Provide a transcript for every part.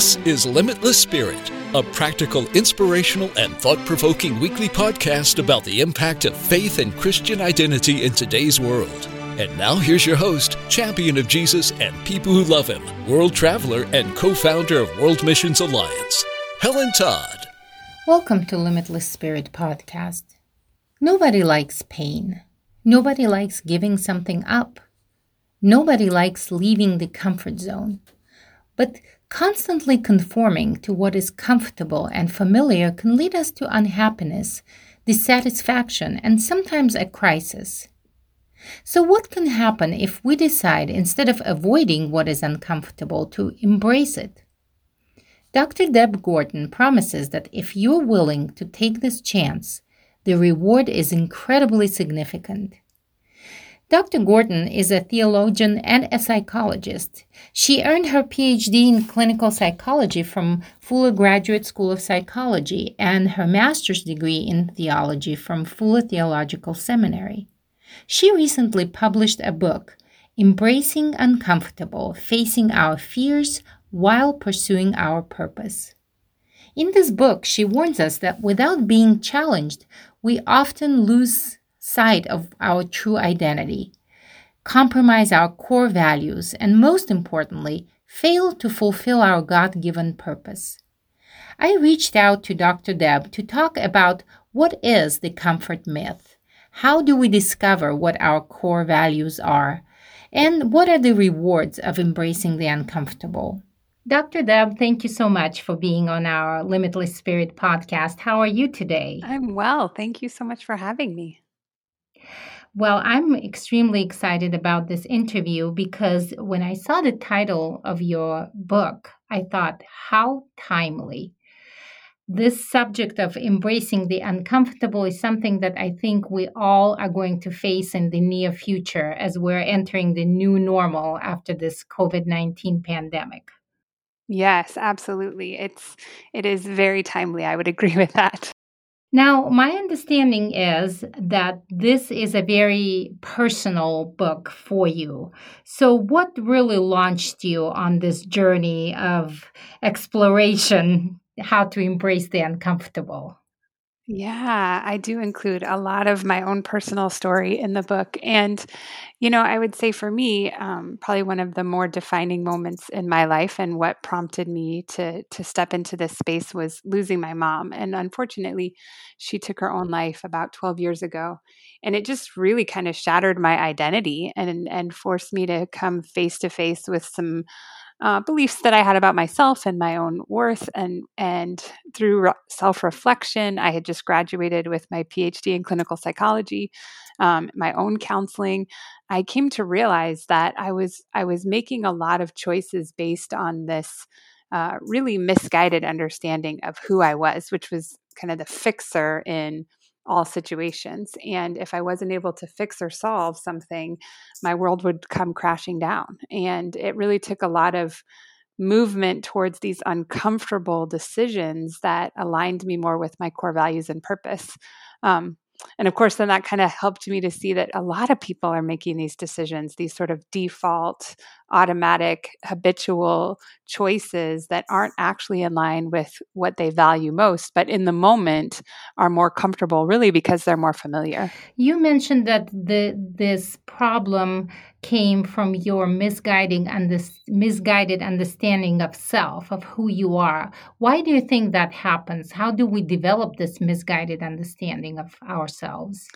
This is Limitless Spirit, a practical, inspirational, and thought provoking weekly podcast about the impact of faith and Christian identity in today's world. And now here's your host, champion of Jesus and people who love him, world traveler and co founder of World Missions Alliance, Helen Todd. Welcome to Limitless Spirit Podcast. Nobody likes pain. Nobody likes giving something up. Nobody likes leaving the comfort zone. But constantly conforming to what is comfortable and familiar can lead us to unhappiness, dissatisfaction, and sometimes a crisis. So, what can happen if we decide, instead of avoiding what is uncomfortable, to embrace it? Dr. Deb Gordon promises that if you're willing to take this chance, the reward is incredibly significant. Dr. Gordon is a theologian and a psychologist. She earned her PhD in clinical psychology from Fuller Graduate School of Psychology and her master's degree in theology from Fuller Theological Seminary. She recently published a book, Embracing Uncomfortable Facing Our Fears While Pursuing Our Purpose. In this book, she warns us that without being challenged, we often lose sight of our true identity, compromise our core values, and most importantly, fail to fulfill our God given purpose. I reached out to Dr. Deb to talk about what is the comfort myth, how do we discover what our core values are, and what are the rewards of embracing the uncomfortable. Dr. Deb, thank you so much for being on our Limitless Spirit podcast. How are you today? I'm well. Thank you so much for having me. Well, I'm extremely excited about this interview because when I saw the title of your book, I thought, how timely. This subject of embracing the uncomfortable is something that I think we all are going to face in the near future as we're entering the new normal after this COVID 19 pandemic. Yes, absolutely. It's it is very timely. I would agree with that. Now, my understanding is that this is a very personal book for you. So, what really launched you on this journey of exploration, how to embrace the uncomfortable? Yeah, I do include a lot of my own personal story in the book. And, you know, I would say for me, um, probably one of the more defining moments in my life and what prompted me to, to step into this space was losing my mom. And unfortunately, she took her own life about 12 years ago. And it just really kind of shattered my identity and, and forced me to come face to face with some uh, beliefs that I had about myself and my own worth. And and through re- self reflection, I had just graduated with my PhD in clinical psychology, um, my own counseling. I came to realize that I was I was making a lot of choices based on this. Uh, really misguided understanding of who I was, which was kind of the fixer in all situations. And if I wasn't able to fix or solve something, my world would come crashing down. And it really took a lot of movement towards these uncomfortable decisions that aligned me more with my core values and purpose. Um, and of course, then that kind of helped me to see that a lot of people are making these decisions, these sort of default, automatic, habitual choices that aren't actually in line with what they value most, but in the moment are more comfortable, really because they're more familiar. You mentioned that the this problem came from your misguiding and this misguided understanding of self, of who you are. Why do you think that happens? How do we develop this misguided understanding of ourselves?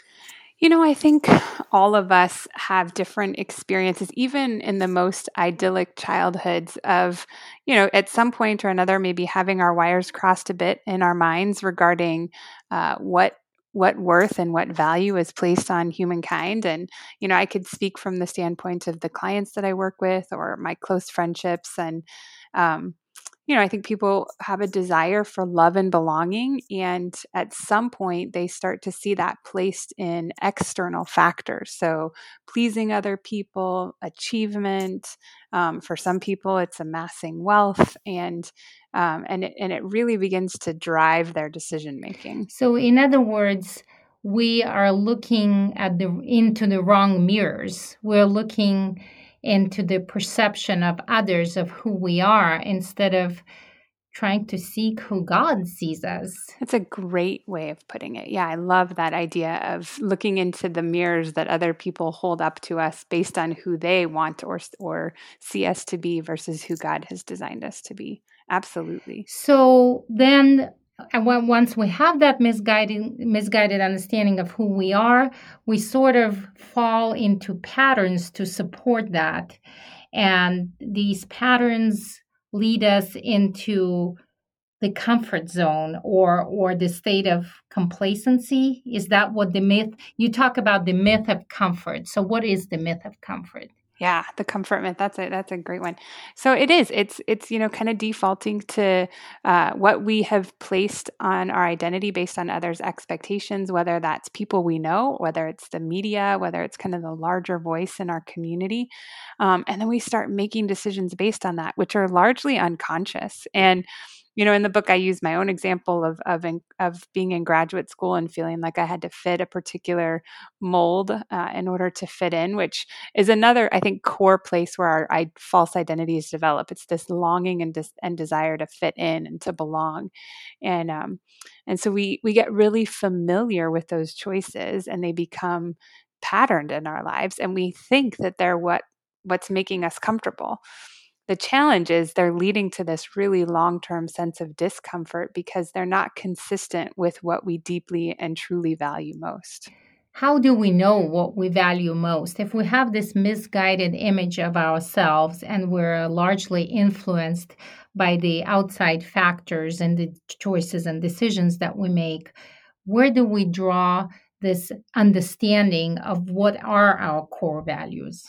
You know, I think all of us have different experiences, even in the most idyllic childhoods, of, you know, at some point or another, maybe having our wires crossed a bit in our minds regarding uh, what what worth and what value is placed on humankind. And you know i could speak from the standpoint of the clients that i work with or my close friendships and um, you know, I think people have a desire for love and belonging. And at some point, they start to see that placed in external factors. So, pleasing other people, achievement. Um, for some people, it's amassing wealth. And um, and, it, and it really begins to drive their decision making. So, in other words, we are looking at the into the wrong mirrors. We're looking into the perception of others of who we are instead of trying to seek who God sees us. That's a great way of putting it. Yeah, I love that idea of looking into the mirrors that other people hold up to us based on who they want or or see us to be versus who God has designed us to be. Absolutely. So then and when, once we have that misguided misguided understanding of who we are, we sort of fall into patterns to support that. And these patterns lead us into the comfort zone or or the state of complacency. Is that what the myth you talk about the myth of comfort. So what is the myth of comfort yeah, the comfort myth. That's a that's a great one. So it is. It's it's you know kind of defaulting to uh, what we have placed on our identity based on others' expectations, whether that's people we know, whether it's the media, whether it's kind of the larger voice in our community, um, and then we start making decisions based on that, which are largely unconscious. And you know, in the book, I use my own example of of in, of being in graduate school and feeling like I had to fit a particular mold uh, in order to fit in, which is another, I think, core place where our I, false identities develop. It's this longing and and desire to fit in and to belong, and um, and so we we get really familiar with those choices, and they become patterned in our lives, and we think that they're what what's making us comfortable the challenge is they're leading to this really long term sense of discomfort because they're not consistent with what we deeply and truly value most. How do we know what we value most? If we have this misguided image of ourselves and we're largely influenced by the outside factors and the choices and decisions that we make, where do we draw this understanding of what are our core values?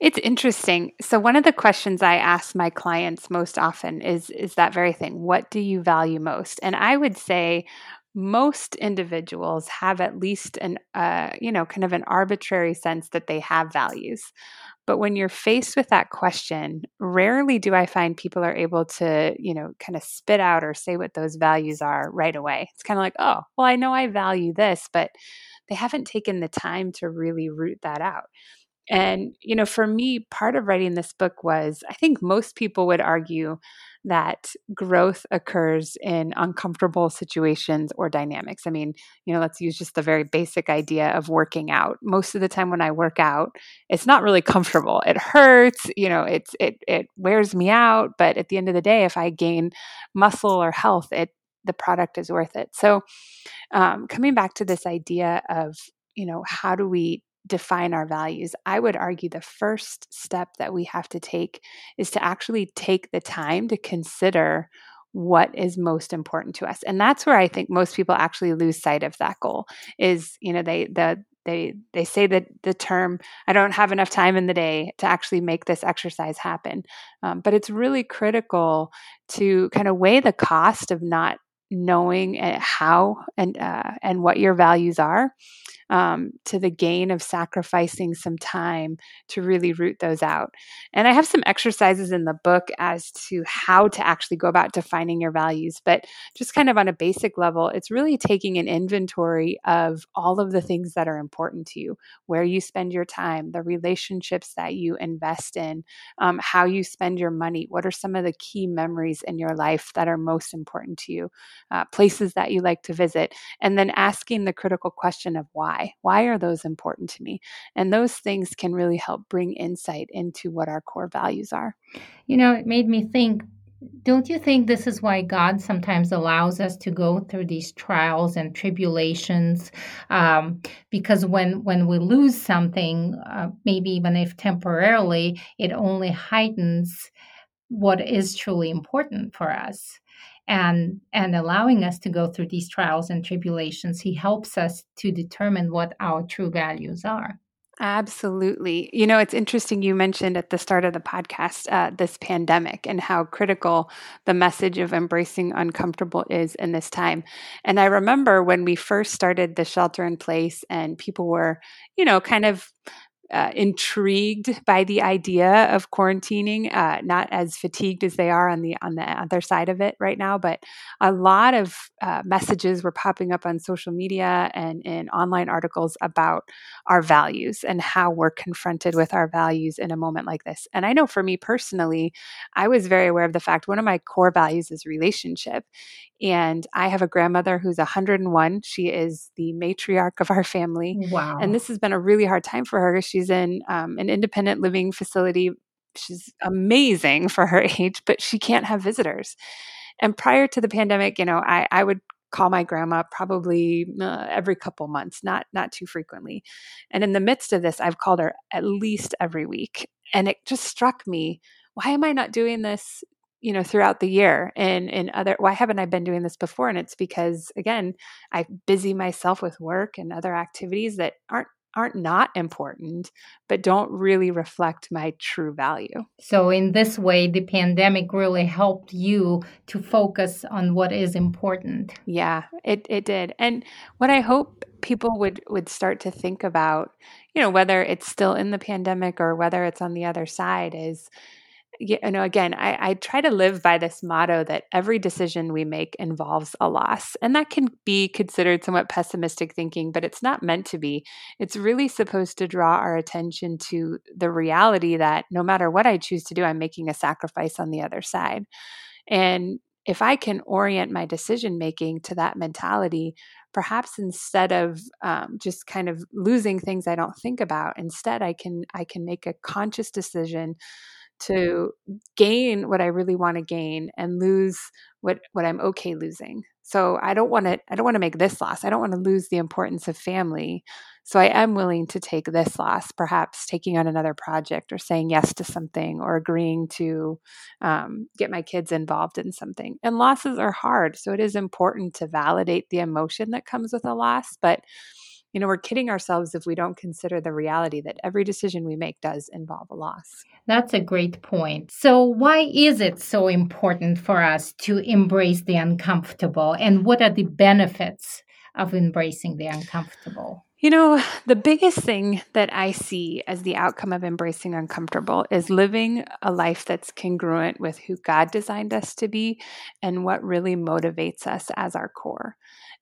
It's interesting. So one of the questions I ask my clients most often is is that very thing. What do you value most? And I would say most individuals have at least an uh, you know kind of an arbitrary sense that they have values but when you're faced with that question rarely do i find people are able to you know kind of spit out or say what those values are right away it's kind of like oh well i know i value this but they haven't taken the time to really root that out and, you know, for me, part of writing this book was I think most people would argue that growth occurs in uncomfortable situations or dynamics. I mean, you know, let's use just the very basic idea of working out. Most of the time when I work out, it's not really comfortable. It hurts, you know, it's it it wears me out, but at the end of the day if I gain muscle or health, it the product is worth it. So, um, coming back to this idea of you know how do we define our values, I would argue the first step that we have to take is to actually take the time to consider what is most important to us. And that's where I think most people actually lose sight of that goal is, you know, they the they they say that the term i don't have enough time in the day to actually make this exercise happen um, but it's really critical to kind of weigh the cost of not knowing eh, how and uh, and what your values are um, to the gain of sacrificing some time to really root those out. And I have some exercises in the book as to how to actually go about defining your values. But just kind of on a basic level, it's really taking an inventory of all of the things that are important to you, where you spend your time, the relationships that you invest in, um, how you spend your money, what are some of the key memories in your life that are most important to you, uh, places that you like to visit, and then asking the critical question of why why? Are those important to me? And those things can really help bring insight into what our core values are. You know, it made me think don't you think this is why God sometimes allows us to go through these trials and tribulations? Um, because when when we lose something, uh, maybe even if temporarily, it only heightens what is truly important for us and and allowing us to go through these trials and tribulations he helps us to determine what our true values are Absolutely. You know, it's interesting you mentioned at the start of the podcast uh, this pandemic and how critical the message of embracing uncomfortable is in this time. And I remember when we first started the shelter in place and people were, you know, kind of uh, intrigued by the idea of quarantining, uh, not as fatigued as they are on the on the other side of it right now. But a lot of uh, messages were popping up on social media and in online articles about our values and how we're confronted with our values in a moment like this. And I know for me personally, I was very aware of the fact one of my core values is relationship. And I have a grandmother who's 101. She is the matriarch of our family. Wow. And this has been a really hard time for her. She's in um, an independent living facility. She's amazing for her age, but she can't have visitors. And prior to the pandemic, you know, I, I would call my grandma probably uh, every couple months, not not too frequently. And in the midst of this, I've called her at least every week. And it just struck me, why am I not doing this you know throughout the year and and other why haven't i been doing this before? And it's because again i busy myself with work and other activities that aren't aren't not important but don't really reflect my true value. So in this way the pandemic really helped you to focus on what is important. Yeah it it did. And what i hope people would would start to think about you know whether it's still in the pandemic or whether it's on the other side is you know, again, I, I try to live by this motto that every decision we make involves a loss. And that can be considered somewhat pessimistic thinking, but it's not meant to be. It's really supposed to draw our attention to the reality that no matter what I choose to do, I'm making a sacrifice on the other side. And if I can orient my decision making to that mentality, perhaps instead of um, just kind of losing things I don't think about, instead I can I can make a conscious decision to gain what I really want to gain and lose what what I'm okay losing. So I don't want to I don't want to make this loss. I don't want to lose the importance of family. So I am willing to take this loss, perhaps taking on another project or saying yes to something or agreeing to um, get my kids involved in something. And losses are hard, so it is important to validate the emotion that comes with a loss, but you know, we're kidding ourselves if we don't consider the reality that every decision we make does involve a loss. That's a great point. So, why is it so important for us to embrace the uncomfortable? And what are the benefits of embracing the uncomfortable? You know, the biggest thing that I see as the outcome of embracing uncomfortable is living a life that's congruent with who God designed us to be and what really motivates us as our core.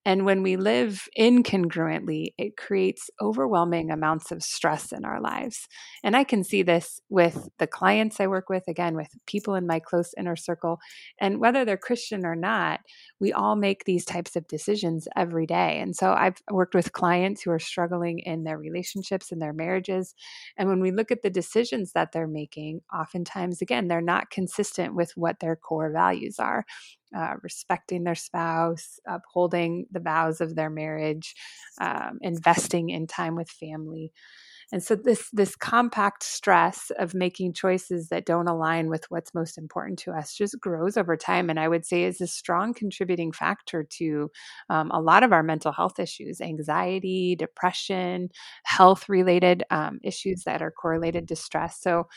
And when we live incongruently, it creates overwhelming amounts of stress in our lives. And I can see this with the clients I work with, again, with people in my close inner circle. And whether they're Christian or not, we all make these types of decisions every day. And so I've worked with clients who are struggling in their relationships and their marriages. And when we look at the decisions that they're making, oftentimes, again, they're not consistent with what their core values are uh, respecting their spouse, upholding the vows of their marriage, um, investing in time with family. And so this this compact stress of making choices that don't align with what's most important to us just grows over time, and I would say is a strong contributing factor to um, a lot of our mental health issues, anxiety, depression, health related um, issues that are correlated to stress. So,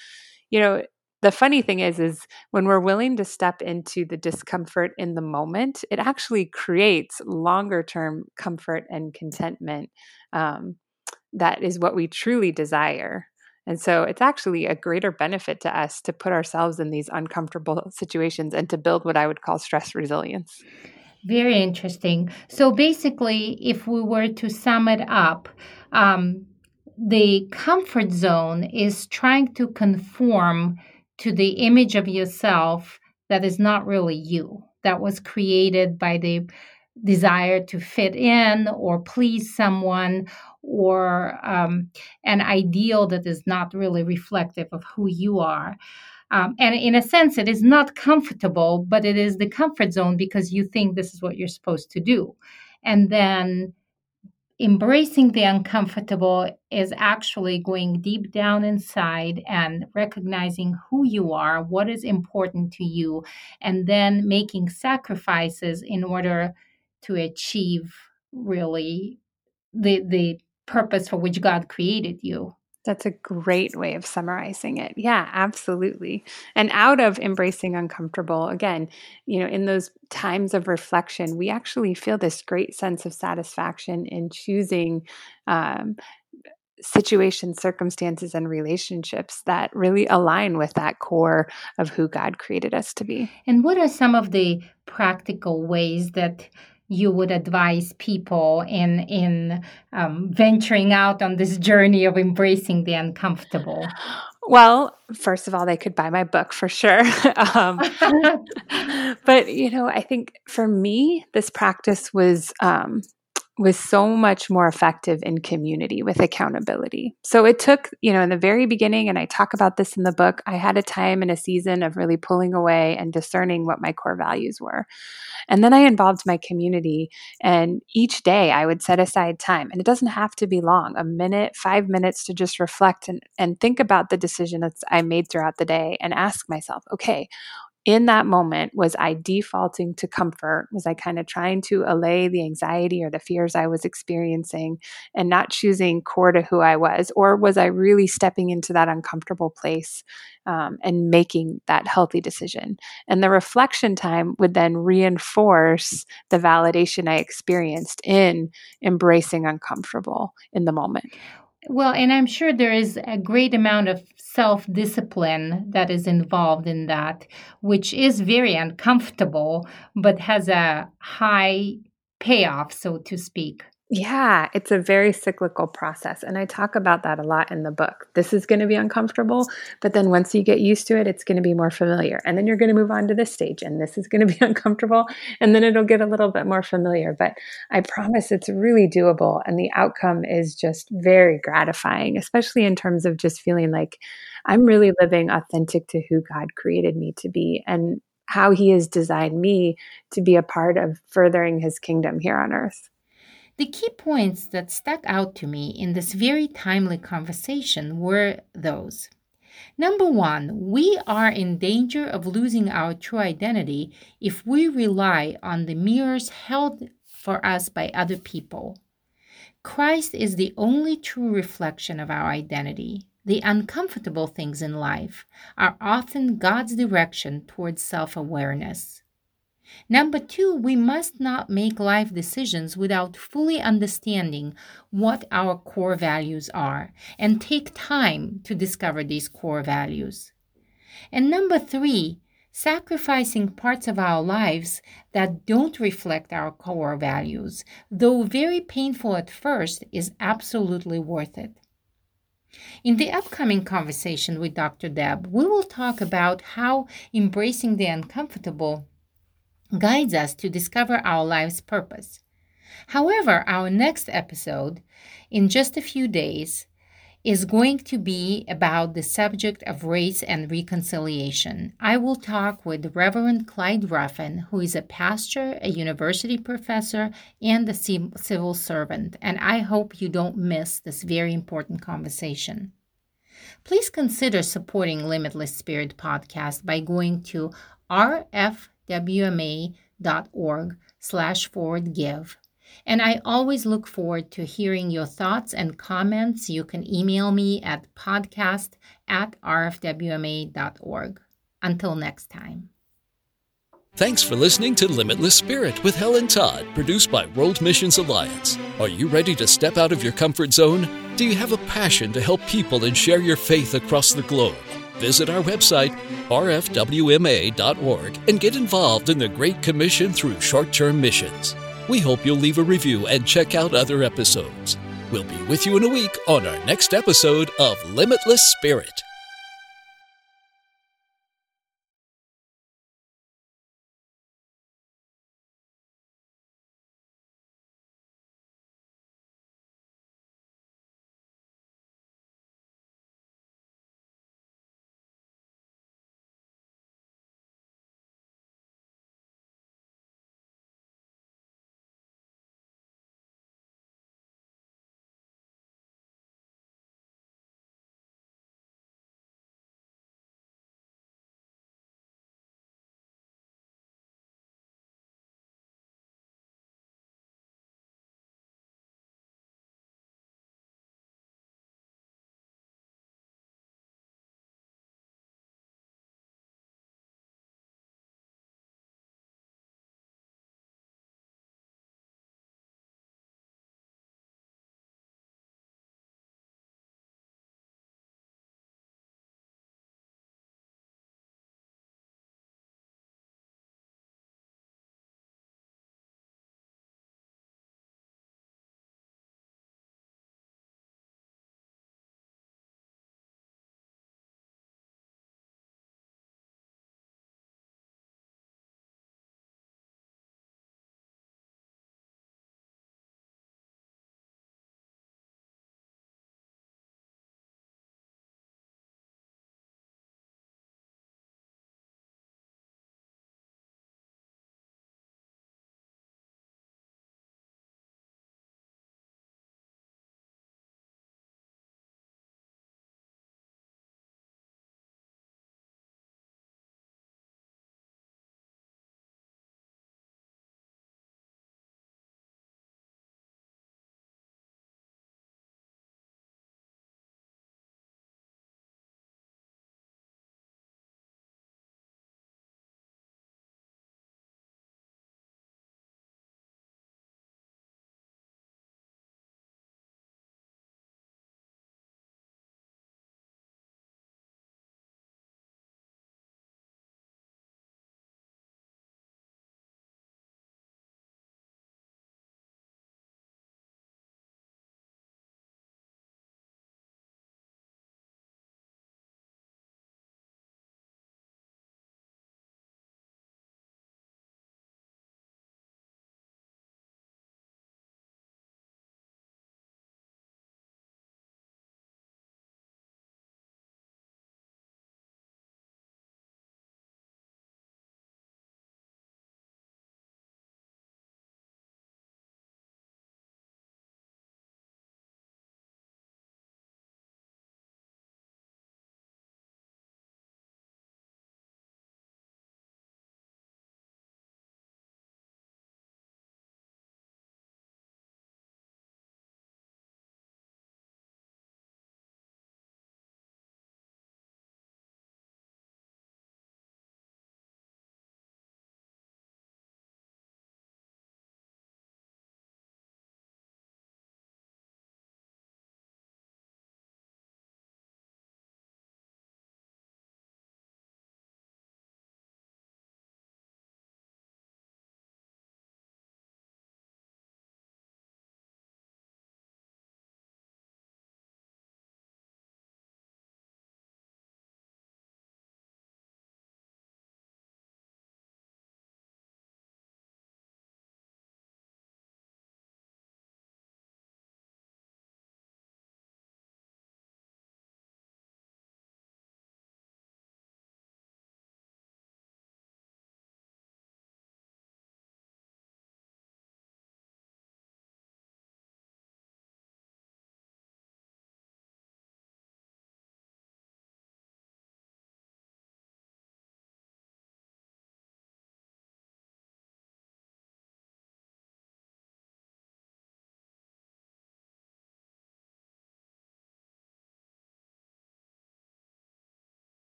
you know, the funny thing is is when we're willing to step into the discomfort in the moment it actually creates longer term comfort and contentment um, that is what we truly desire. And so it's actually a greater benefit to us to put ourselves in these uncomfortable situations and to build what i would call stress resilience. Very interesting. So basically if we were to sum it up um, the comfort zone is trying to conform to the image of yourself that is not really you, that was created by the desire to fit in or please someone or um, an ideal that is not really reflective of who you are. Um, and in a sense, it is not comfortable, but it is the comfort zone because you think this is what you're supposed to do. And then embracing the uncomfortable is actually going deep down inside and recognizing who you are, what is important to you, and then making sacrifices in order to achieve really the the purpose for which God created you. That's a great way of summarizing it. Yeah, absolutely. And out of embracing uncomfortable, again, you know, in those times of reflection, we actually feel this great sense of satisfaction in choosing um, situations, circumstances, and relationships that really align with that core of who God created us to be. And what are some of the practical ways that you would advise people in in um, venturing out on this journey of embracing the uncomfortable? Well, first of all, they could buy my book for sure. um, but you know, I think for me, this practice was um, was so much more effective in community with accountability. So it took, you know, in the very beginning, and I talk about this in the book, I had a time and a season of really pulling away and discerning what my core values were. And then I involved my community, and each day I would set aside time, and it doesn't have to be long a minute, five minutes to just reflect and, and think about the decision that I made throughout the day and ask myself, okay, in that moment, was I defaulting to comfort? Was I kind of trying to allay the anxiety or the fears I was experiencing and not choosing core to who I was? Or was I really stepping into that uncomfortable place um, and making that healthy decision? And the reflection time would then reinforce the validation I experienced in embracing uncomfortable in the moment. Well, and I'm sure there is a great amount of self discipline that is involved in that, which is very uncomfortable, but has a high payoff, so to speak. Yeah, it's a very cyclical process. And I talk about that a lot in the book. This is going to be uncomfortable, but then once you get used to it, it's going to be more familiar. And then you're going to move on to this stage, and this is going to be uncomfortable, and then it'll get a little bit more familiar. But I promise it's really doable. And the outcome is just very gratifying, especially in terms of just feeling like I'm really living authentic to who God created me to be and how He has designed me to be a part of furthering His kingdom here on earth. The key points that stuck out to me in this very timely conversation were those. Number one, we are in danger of losing our true identity if we rely on the mirrors held for us by other people. Christ is the only true reflection of our identity. The uncomfortable things in life are often God's direction towards self awareness. Number two, we must not make life decisions without fully understanding what our core values are and take time to discover these core values. And number three, sacrificing parts of our lives that don't reflect our core values, though very painful at first, is absolutely worth it. In the upcoming conversation with Dr. Deb, we will talk about how embracing the uncomfortable guides us to discover our life's purpose. However, our next episode, in just a few days, is going to be about the subject of race and reconciliation. I will talk with Reverend Clyde Ruffin, who is a pastor, a university professor, and a civil servant, and I hope you don't miss this very important conversation. Please consider supporting Limitless Spirit podcast by going to rf wma.org slash forward give. And I always look forward to hearing your thoughts and comments. You can email me at podcast at rfwma.org. Until next time. Thanks for listening to Limitless Spirit with Helen Todd, produced by World Missions Alliance. Are you ready to step out of your comfort zone? Do you have a passion to help people and share your faith across the globe? Visit our website, rfwma.org, and get involved in the Great Commission through short term missions. We hope you'll leave a review and check out other episodes. We'll be with you in a week on our next episode of Limitless Spirit.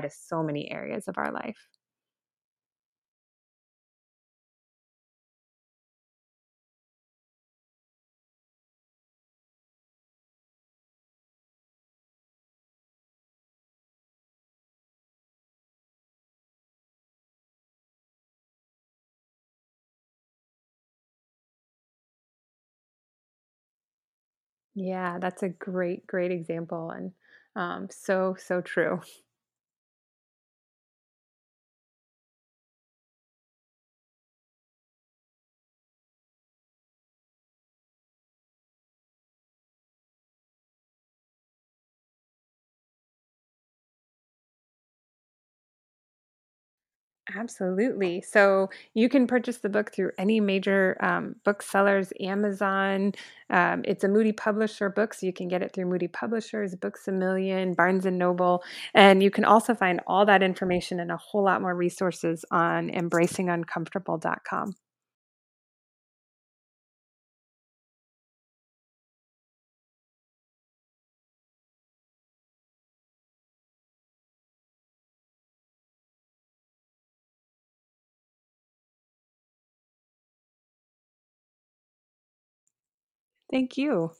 To so many areas of our life. Yeah, that's a great, great example and um, so, so true. Absolutely. So you can purchase the book through any major um, booksellers, Amazon. Um, it's a Moody Publisher book, so you can get it through Moody Publishers, Books a Million, Barnes and Noble, and you can also find all that information and a whole lot more resources on embracinguncomfortable.com. Thank you.